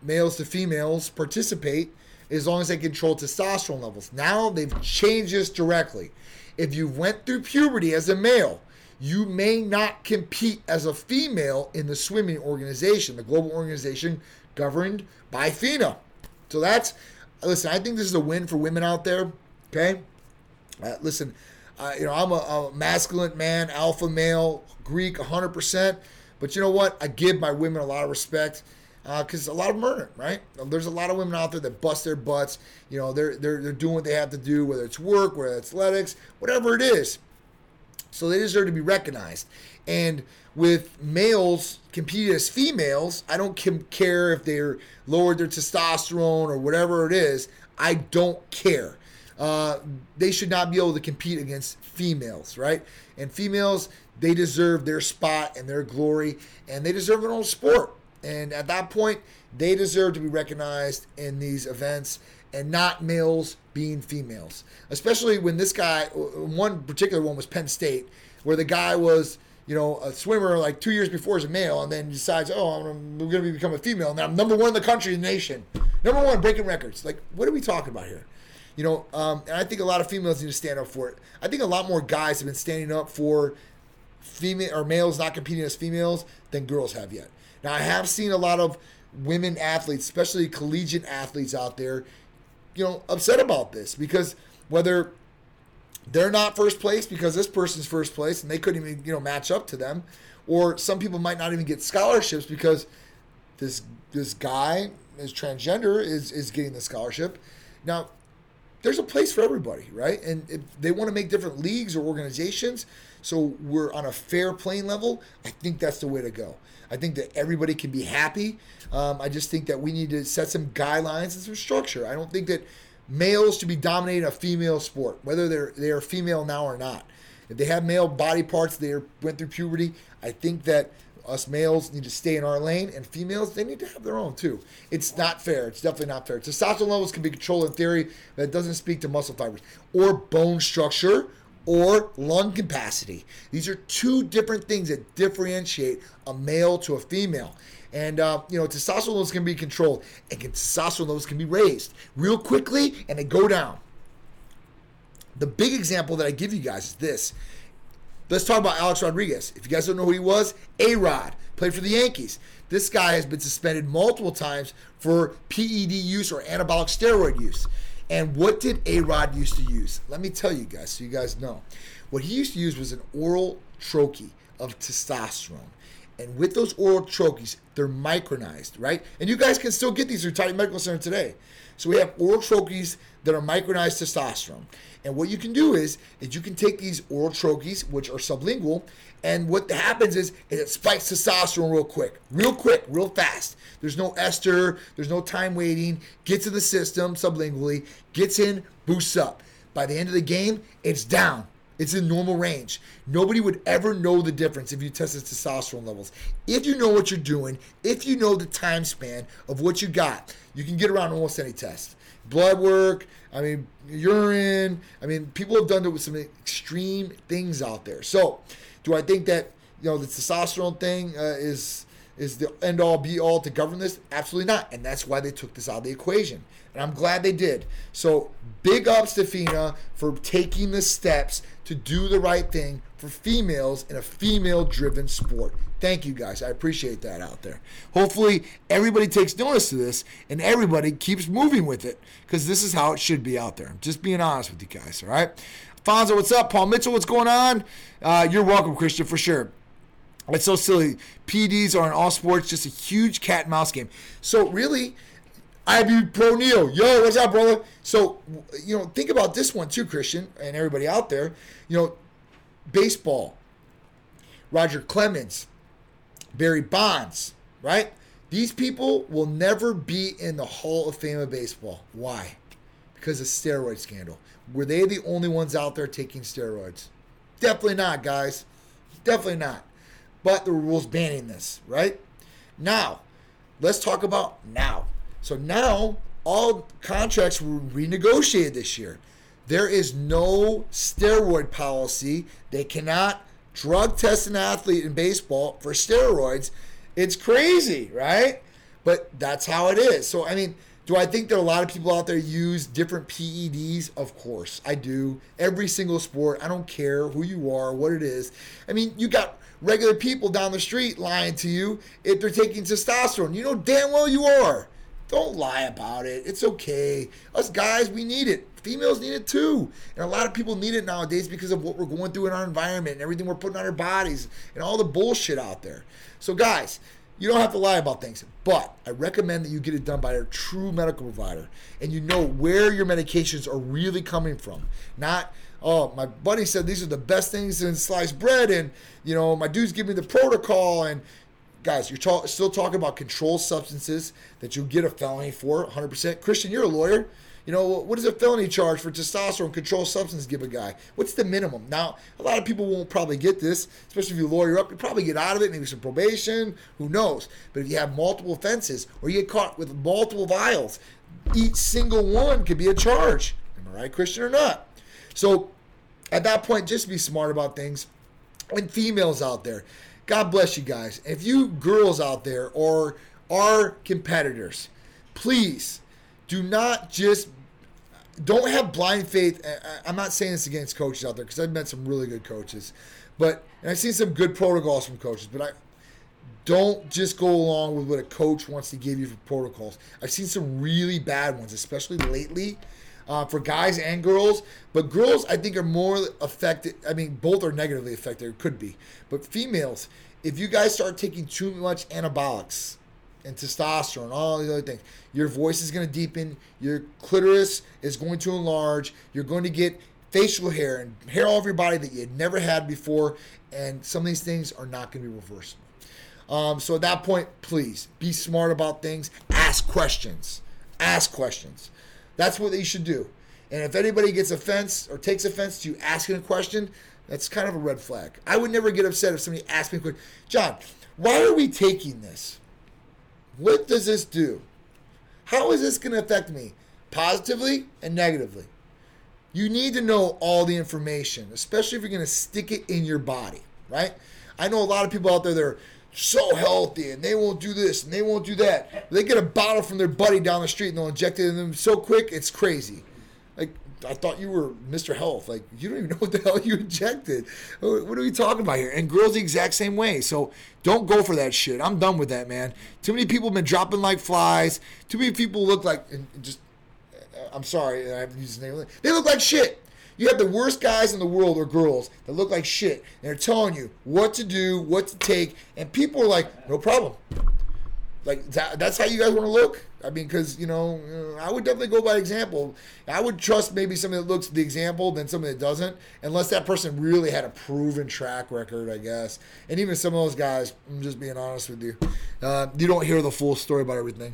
males to females participate as long as they control testosterone levels. Now they've changed this directly. If you went through puberty as a male, you may not compete as a female in the swimming organization, the global organization governed by FINA. So that's listen. I think this is a win for women out there. Okay, uh, listen. Uh, you know, I'm a, a masculine man, alpha male, Greek, 100%. But you know what? I give my women a lot of respect because uh, a lot of it, right? There's a lot of women out there that bust their butts. You know, they're, they're, they're doing what they have to do, whether it's work, whether it's athletics, whatever it is. So they deserve to be recognized. And with males competing as females, I don't care if they're lowered their testosterone or whatever it is. I don't care. Uh, they should not be able to compete against females, right? And females, they deserve their spot and their glory, and they deserve their own sport. And at that point, they deserve to be recognized in these events and not males being females. Especially when this guy, one particular one was Penn State, where the guy was, you know, a swimmer like two years before as a male, and then decides, oh, I'm going to become a female, and I'm number one in the country, the nation, number one breaking records. Like, what are we talking about here? You know, um, and I think a lot of females need to stand up for it. I think a lot more guys have been standing up for female or males not competing as females than girls have yet. Now, I have seen a lot of women athletes, especially collegiate athletes out there, you know, upset about this because whether they're not first place because this person's first place and they couldn't even, you know, match up to them, or some people might not even get scholarships because this this guy is transgender is is getting the scholarship. Now, there's a place for everybody, right? And if they want to make different leagues or organizations so we're on a fair playing level, I think that's the way to go. I think that everybody can be happy. Um, I just think that we need to set some guidelines and some structure. I don't think that males should be dominating a female sport, whether they're they are female now or not. If they have male body parts, they are, went through puberty. I think that us males need to stay in our lane, and females they need to have their own too. It's not fair. It's definitely not fair. Testosterone levels can be controlled in theory, but it doesn't speak to muscle fibers or bone structure or lung capacity. These are two different things that differentiate a male to a female. And uh, you know, testosterone levels can be controlled, and testosterone levels can be raised real quickly, and they go down. The big example that I give you guys is this: Let's talk about Alex Rodriguez. If you guys don't know who he was, A Rod played for the Yankees. This guy has been suspended multiple times for PED use or anabolic steroid use. And what did A Rod used to use? Let me tell you guys so you guys know. What he used to use was an oral troche of testosterone. And with those oral troches, they're micronized, right? And you guys can still get these through Titan Medical Center today. So we have oral troches that are micronized testosterone. And what you can do is, is you can take these oral troches, which are sublingual, and what happens is, is it spikes testosterone real quick, real quick, real fast. There's no ester, there's no time waiting. Gets in the system sublingually, gets in, boosts up. By the end of the game, it's down. It's in normal range. Nobody would ever know the difference if you tested testosterone levels. If you know what you're doing, if you know the time span of what you got, you can get around almost any test. Blood work, I mean, urine. I mean, people have done it with some extreme things out there. So, do I think that you know the testosterone thing uh, is is the end all be all to govern this? Absolutely not. And that's why they took this out of the equation. And I'm glad they did. So big ups to FINA for taking the steps to do the right thing for females in a female driven sport. Thank you guys. I appreciate that out there. Hopefully, everybody takes notice of this and everybody keeps moving with it because this is how it should be out there. Just being honest with you guys, all right? Fonzo, what's up? Paul Mitchell, what's going on? Uh, you're welcome, Christian, for sure. It's so silly. PEDs are in all sports just a huge cat and mouse game. So really, IB Pro Neo, yo, what's up, brother? So you know, think about this one too, Christian, and everybody out there. You know, baseball. Roger Clemens, Barry Bonds, right? These people will never be in the Hall of Fame of baseball. Why? Because of steroid scandal. Were they the only ones out there taking steroids? Definitely not, guys. Definitely not but the rules banning this, right? Now, let's talk about now. So now all contracts were renegotiated this year. There is no steroid policy. They cannot drug test an athlete in baseball for steroids. It's crazy, right? But that's how it is. So I mean, do I think that a lot of people out there use different PEDs? Of course, I do. Every single sport, I don't care who you are, what it is. I mean, you got regular people down the street lying to you if they're taking testosterone. You know damn well you are. Don't lie about it. It's okay. Us guys, we need it. Females need it too. And a lot of people need it nowadays because of what we're going through in our environment and everything we're putting on our bodies and all the bullshit out there. So, guys, you don't have to lie about things, but I recommend that you get it done by a true medical provider and you know where your medications are really coming from. Not, oh, my buddy said these are the best things in sliced bread, and you know, my dude's giving me the protocol, and guys, you're talk, still talking about controlled substances that you get a felony for 100%. Christian, you're a lawyer. You know, what is a felony charge for testosterone controlled substance give a guy? What's the minimum? Now, a lot of people won't probably get this, especially if you lawyer up. You probably get out of it, maybe some probation, who knows? But if you have multiple offenses or you get caught with multiple vials, each single one could be a charge. Am I right, Christian, or not? So at that point, just be smart about things. And females out there, God bless you guys. If you girls out there or are competitors, please do not just don't have blind faith. I'm not saying this against coaches out there because I've met some really good coaches, but and I've seen some good protocols from coaches. But I don't just go along with what a coach wants to give you for protocols. I've seen some really bad ones, especially lately. Uh, for guys and girls, but girls I think are more affected. I mean, both are negatively affected, or could be. But females, if you guys start taking too much anabolics, and testosterone, all these other things. Your voice is going to deepen. Your clitoris is going to enlarge. You're going to get facial hair and hair all over your body that you had never had before. And some of these things are not going to be reversible. Um, so at that point, please be smart about things. Ask questions. Ask questions. That's what you should do. And if anybody gets offense or takes offense to you asking a question, that's kind of a red flag. I would never get upset if somebody asked me a question. John, why are we taking this? What does this do? How is this going to affect me positively and negatively? You need to know all the information, especially if you're going to stick it in your body, right? I know a lot of people out there that are so healthy and they won't do this and they won't do that. They get a bottle from their buddy down the street and they'll inject it in them so quick, it's crazy. Like, I thought you were Mr. Health. Like you don't even know what the hell you injected. What are we talking about here? And girls the exact same way. So don't go for that shit. I'm done with that, man. Too many people have been dropping like flies. Too many people look like just. Uh, I'm sorry, I have to use his name. They look like shit. You have the worst guys in the world or girls that look like shit. And they're telling you what to do, what to take, and people are like, no problem. Like that, that's how you guys want to look. I mean, because you know, I would definitely go by example. I would trust maybe somebody that looks the example than somebody that doesn't, unless that person really had a proven track record, I guess. And even some of those guys, I'm just being honest with you, uh, you don't hear the full story about everything.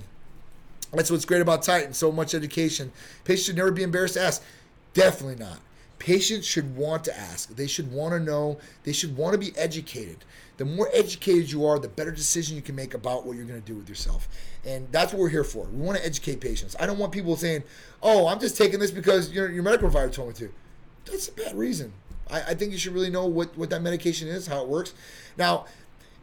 That's what's great about Titan. So much education. Patients should never be embarrassed to ask. Definitely not. Patients should want to ask. They should want to know. They should want to be educated the more educated you are, the better decision you can make about what you're going to do with yourself. And that's what we're here for. We want to educate patients. I don't want people saying, oh, I'm just taking this because your, your medical provider told me to. That's a bad reason. I, I think you should really know what, what that medication is, how it works. Now,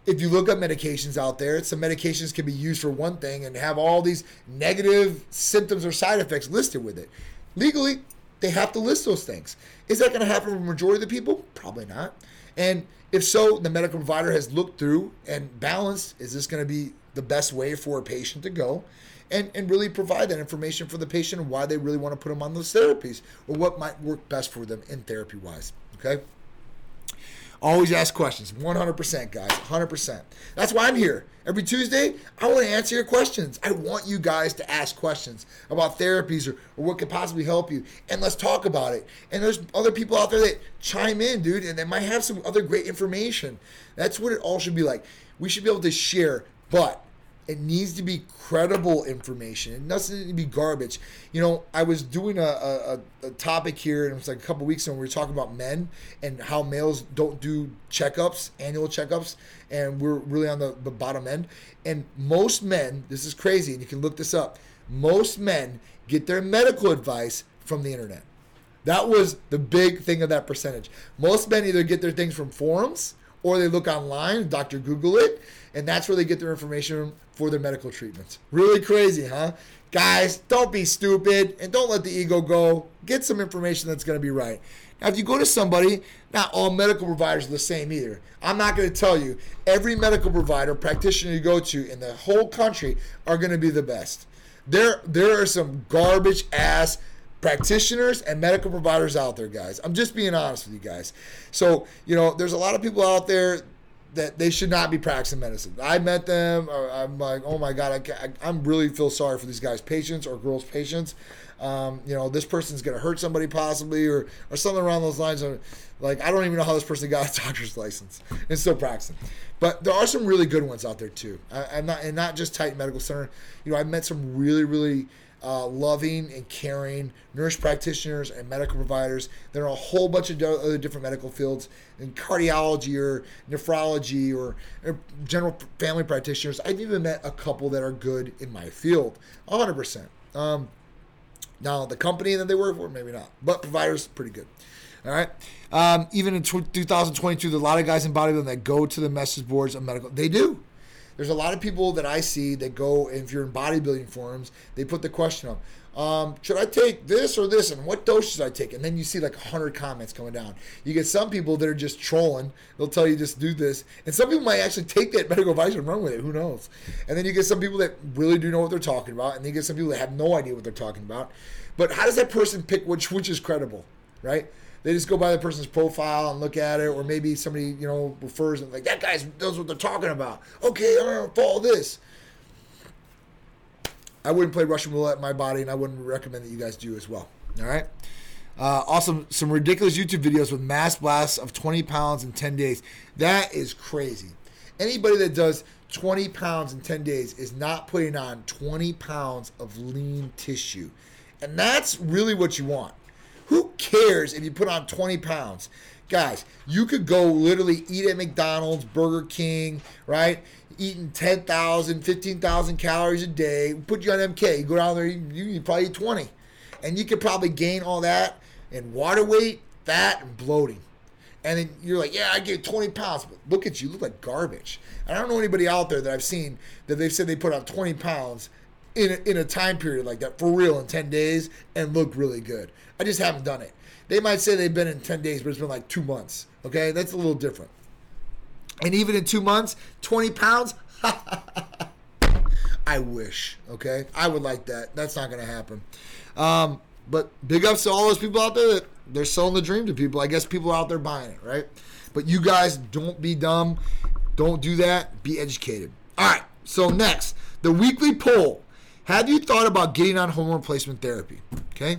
if you look up medications out there, some medications can be used for one thing and have all these negative symptoms or side effects listed with it. Legally, they have to list those things. Is that going to happen for the majority of the people? Probably not. And if so, the medical provider has looked through and balanced is this going to be the best way for a patient to go? And, and really provide that information for the patient and why they really want to put them on those therapies or what might work best for them in therapy wise. Okay? Always ask questions. 100%, guys. 100%. That's why I'm here. Every Tuesday, I want to answer your questions. I want you guys to ask questions about therapies or, or what could possibly help you. And let's talk about it. And there's other people out there that chime in, dude, and they might have some other great information. That's what it all should be like. We should be able to share, but it needs to be credible information. It doesn't need to be garbage. You know, I was doing a, a, a topic here, and it was like a couple weeks ago. we were talking about men and how males don't do checkups, annual checkups, and we're really on the, the bottom end. And most men, this is crazy, and you can look this up. Most men get their medical advice from the internet. That was the big thing of that percentage. Most men either get their things from forums or they look online, Dr. Google it, and that's where they get their information for their medical treatments. Really crazy, huh? Guys, don't be stupid and don't let the ego go. Get some information that's going to be right. Now, if you go to somebody, not all medical providers are the same either. I'm not going to tell you every medical provider, practitioner you go to in the whole country are going to be the best. there there are some garbage ass practitioners and medical providers out there, guys. I'm just being honest with you guys. So, you know, there's a lot of people out there that they should not be practicing medicine. I met them. I'm like, oh my god, I, am really feel sorry for these guys' patients or girls' patients. Um, you know, this person's gonna hurt somebody possibly or or something around those lines. Of, like, I don't even know how this person got a doctor's license and still practicing. But there are some really good ones out there too. I, am not and not just Titan Medical Center. You know, I met some really really uh, loving and caring nurse practitioners and medical providers. There are a whole bunch of other different medical fields in cardiology or nephrology or, or, general family practitioners. I've even met a couple that are good in my field, 100%. Um, now, the company that they work for, maybe not, but providers, pretty good. All right. Um, even in 2022, there's a lot of guys in bodybuilding that go to the message boards of medical. They do. There's a lot of people that I see that go, if you're in bodybuilding forums, they put the question up. Um, should I take this or this, and what dose should I take? And then you see like 100 comments coming down. You get some people that are just trolling. They'll tell you just do this, and some people might actually take that medical advice and run with it. Who knows? And then you get some people that really do know what they're talking about, and then you get some people that have no idea what they're talking about. But how does that person pick which which is credible, right? They just go by the person's profile and look at it, or maybe somebody you know refers them like that guy knows what they're talking about. Okay, I'm gonna follow this. I wouldn't play Russian roulette in my body, and I wouldn't recommend that you guys do as well. All right. Uh, also, some ridiculous YouTube videos with mass blasts of 20 pounds in 10 days. That is crazy. Anybody that does 20 pounds in 10 days is not putting on 20 pounds of lean tissue. And that's really what you want. Who cares if you put on 20 pounds? Guys, you could go literally eat at McDonald's, Burger King, right? Eating 10,000, 15,000 calories a day, put you on MK. You go down there, you, you probably eat 20. And you could probably gain all that in water weight, fat, and bloating. And then you're like, yeah, I gained 20 pounds. But look at you, you look like garbage. And I don't know anybody out there that I've seen that they've said they put on 20 pounds in a, in a time period like that for real in 10 days and look really good. I just haven't done it. They might say they've been in 10 days, but it's been like two months. Okay, that's a little different. And even in two months, 20 pounds? I wish. Okay, I would like that. That's not going to happen. Um, but big ups to all those people out there that they're selling the dream to people. I guess people out there buying it, right? But you guys don't be dumb. Don't do that. Be educated. All right. So next, the weekly poll. Have you thought about getting on hormone replacement therapy? Okay.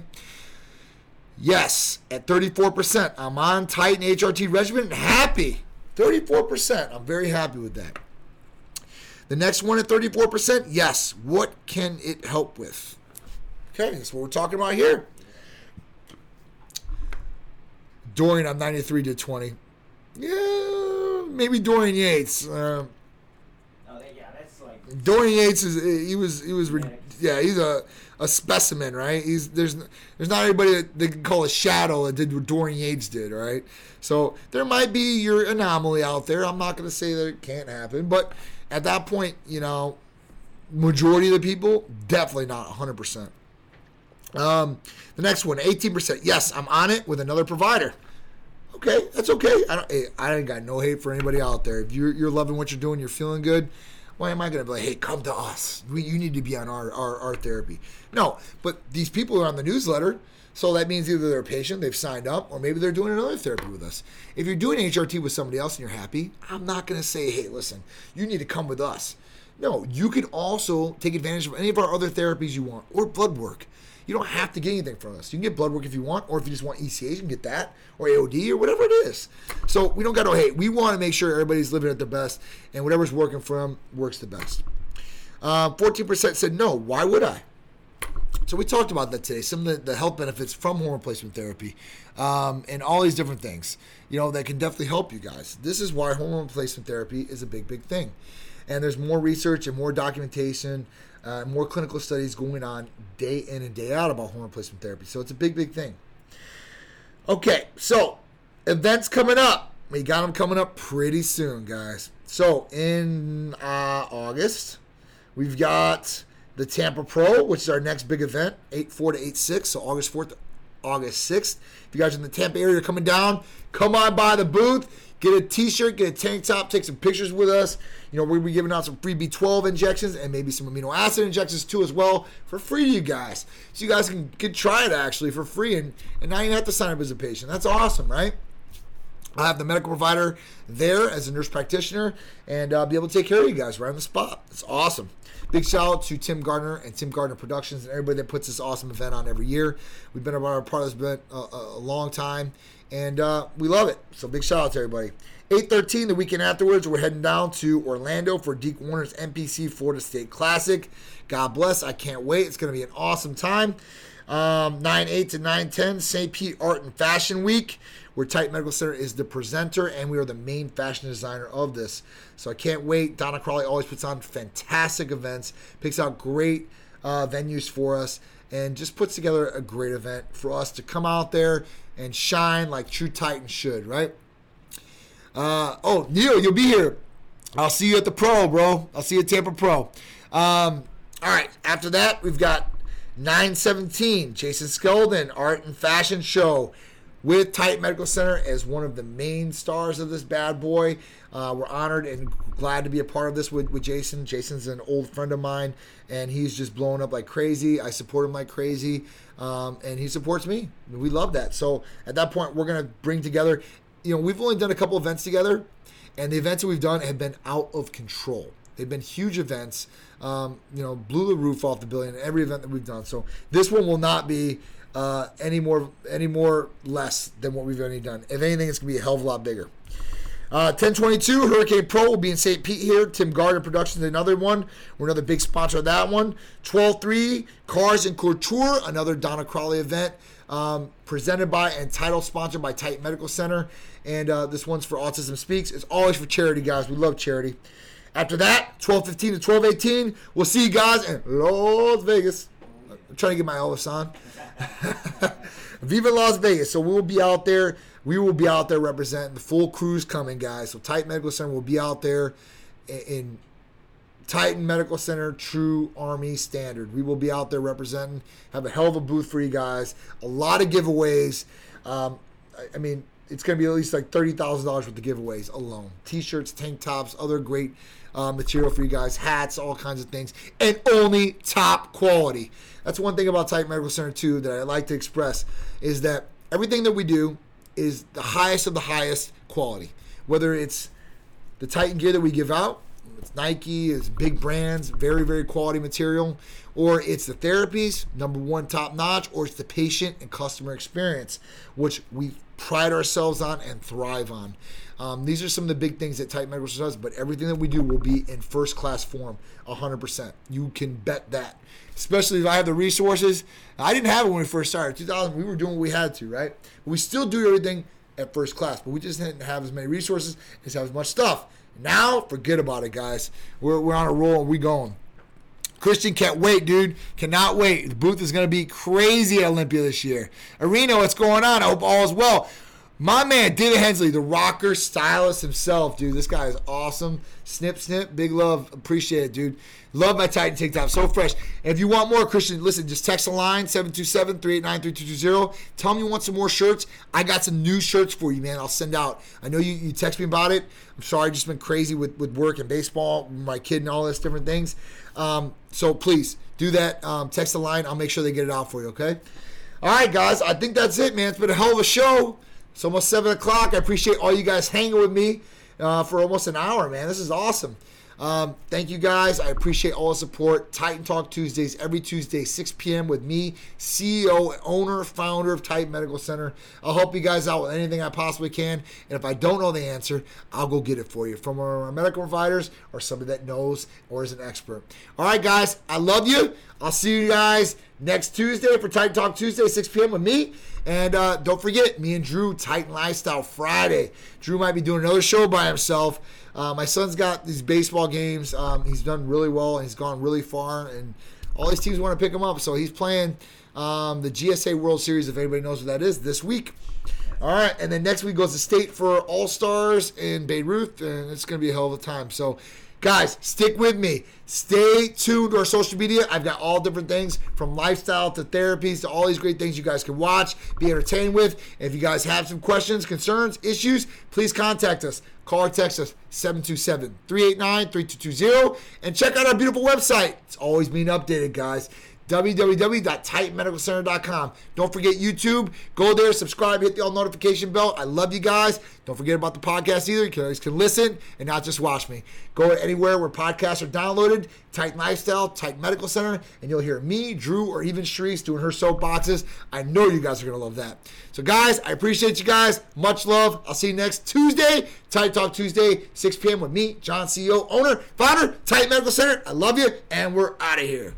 Yes, at 34%. I'm on Titan HRT regimen and happy. 34%. I'm very happy with that. The next one at 34%. Yes. What can it help with? Okay, that's what we're talking about here. Dorian, I'm 93 to 20. Yeah, maybe Dorian Yates. Uh, oh, yeah, that's like Dorian Yates is he was he was yeah he's a a specimen, right? He's there's there's not anybody that they can call a shadow that did what Dorian Yates did, right? So there might be your anomaly out there. I'm not to say that it can't happen, but at that point, you know, majority of the people definitely not 100. percent Um, the next one, 18 percent. Yes, I'm on it with another provider. Okay, that's okay. I don't. I ain't got no hate for anybody out there. If you're, you're loving what you're doing, you're feeling good why am I going to be like, hey, come to us? We, you need to be on our, our, our therapy. No, but these people are on the newsletter. So that means either they're a patient, they've signed up, or maybe they're doing another therapy with us. If you're doing HRT with somebody else and you're happy, I'm not going to say, hey, listen, you need to come with us. No, you can also take advantage of any of our other therapies you want or blood work. You don't have to get anything from us. You can get blood work if you want, or if you just want ECH, you can get that, or AOD, or whatever it is. So we don't got no hate. We want to make sure everybody's living at the best, and whatever's working for them works the best. Uh, 14% said no. Why would I? So we talked about that today. Some of the, the health benefits from hormone replacement therapy, um, and all these different things, you know, that can definitely help you guys. This is why hormone replacement therapy is a big, big thing. And there's more research and more documentation uh, more clinical studies going on day in and day out about hormone replacement therapy. So it's a big, big thing. Okay, so events coming up. We got them coming up pretty soon, guys. So in uh, August, we've got the Tampa Pro, which is our next big event, 8 4 to 8 6. So August 4th August 6th. If you guys are in the Tampa area coming down, come on by the booth. Get a t-shirt, get a tank top, take some pictures with us. You know, we'll be giving out some free B12 injections and maybe some amino acid injections too as well for free to you guys. So you guys can, can try it actually for free and, and now you have to sign up as a patient. That's awesome, right? I'll have the medical provider there as a nurse practitioner and uh, be able to take care of you guys right on the spot. It's awesome. Big shout out to Tim Gardner and Tim Gardner Productions and everybody that puts this awesome event on every year. We've been a part of this event a, a long time and uh, we love it. So big shout out to everybody. 8:13 the weekend afterwards, we're heading down to Orlando for Deke Warner's NPC Florida State Classic. God bless. I can't wait. It's going to be an awesome time. Um, 9 8 to 9:10 St. Pete Art and Fashion Week, where Titan Medical Center is the presenter and we are the main fashion designer of this. So I can't wait. Donna Crawley always puts on fantastic events, picks out great uh, venues for us, and just puts together a great event for us to come out there and shine like true Titans should, right? Uh, oh, Neil, you'll be here. I'll see you at the Pro, bro. I'll see you at Tampa Pro. Um, all right, after that, we've got 917, Jason Skeldon, Art and Fashion Show with Titan Medical Center as one of the main stars of this bad boy. Uh, we're honored and glad to be a part of this with, with Jason. Jason's an old friend of mine, and he's just blowing up like crazy. I support him like crazy, um, and he supports me. We love that. So at that point, we're going to bring together, you know, we've only done a couple events together, and the events that we've done have been out of control. They've been huge events, um, you know, blew the roof off the building every event that we've done. So this one will not be uh, any more any more less than what we've already done. If anything, it's gonna be a hell of a lot bigger. Uh, 1022 Hurricane Pro will be in St. Pete here. Tim Gardner Productions, another one. We're another big sponsor of that one. 123 Cars and Couture, another Donna Crawley event. Um, presented by and title sponsored by Titan Medical Center. And uh, this one's for Autism Speaks. It's always for charity, guys. We love charity. After that, 1215 to 1218, we'll see you guys in Las Vegas. I'm trying to get my Elvis on. Viva Las Vegas. So we'll be out there. We will be out there representing the full crew's coming, guys. So Titan Medical Center will be out there in Titan Medical Center True Army Standard. We will be out there representing. Have a hell of a booth for you guys. A lot of giveaways. Um, I, I mean, it's going to be at least like thirty thousand dollars worth of giveaways alone. T-shirts, tank tops, other great uh, material for you guys, hats, all kinds of things, and only top quality. That's one thing about Titan Medical Center too that I like to express is that everything that we do is the highest of the highest quality. Whether it's the Titan gear that we give out, it's Nike, it's big brands, very very quality material, or it's the therapies, number one top notch, or it's the patient and customer experience, which we pride ourselves on and thrive on. Um, these are some of the big things that Titan Medical does, but everything that we do will be in first class form, 100%. You can bet that. Especially if I have the resources. I didn't have it when we first started. 2000, we were doing what we had to, right? We still do everything at first class, but we just didn't have as many resources, didn't have as much stuff. Now, forget about it, guys. We're, we're on a roll and we going. Christian can't wait, dude. Cannot wait. The booth is going to be crazy at Olympia this year. Arena, what's going on? I hope all is well. My man, David Hensley, the rocker stylist himself, dude. This guy is awesome. Snip, snip. Big love. Appreciate it, dude. Love my Titan tank top. So fresh. And if you want more, Christian, listen, just text the line 727 389 3220. Tell me you want some more shirts. I got some new shirts for you, man. I'll send out. I know you, you text me about it. I'm sorry, I've just been crazy with, with work and baseball, my kid, and all this different things. Um, so please do that. Um, text the line. I'll make sure they get it out for you, okay? All right, guys. I think that's it, man. It's been a hell of a show. It's almost 7 o'clock. I appreciate all you guys hanging with me uh, for almost an hour, man. This is awesome. Um, thank you guys. I appreciate all the support. Titan Talk Tuesdays, every Tuesday, 6 p.m. with me, CEO, owner, founder of Titan Medical Center. I'll help you guys out with anything I possibly can. And if I don't know the answer, I'll go get it for you from our medical providers or somebody that knows or is an expert. All right, guys, I love you. I'll see you guys next Tuesday for Titan Talk Tuesday, 6 p.m. with me. And uh, don't forget, me and Drew, Titan Lifestyle Friday. Drew might be doing another show by himself. Uh, my son's got these baseball games. Um, he's done really well and he's gone really far, and all these teams want to pick him up. So he's playing um, the GSA World Series, if anybody knows what that is, this week. All right, and then next week goes to state for All Stars in Beirut, and it's going to be a hell of a time. So Guys, stick with me. Stay tuned to our social media. I've got all different things from lifestyle to therapies to all these great things you guys can watch, be entertained with. If you guys have some questions, concerns, issues, please contact us. Call or text us 727 389 3220 and check out our beautiful website. It's always being updated, guys www.titanmedicalcenter.com. Don't forget YouTube. Go there, subscribe, hit the all notification bell. I love you guys. Don't forget about the podcast either. You guys can listen and not just watch me. Go anywhere where podcasts are downloaded, Titan Lifestyle, Titan Medical Center, and you'll hear me, Drew, or even Shreese doing her soapboxes. I know you guys are going to love that. So, guys, I appreciate you guys. Much love. I'll see you next Tuesday, Titan Talk Tuesday, 6 p.m. with me, John, CEO, owner, founder, Titan Medical Center. I love you, and we're out of here.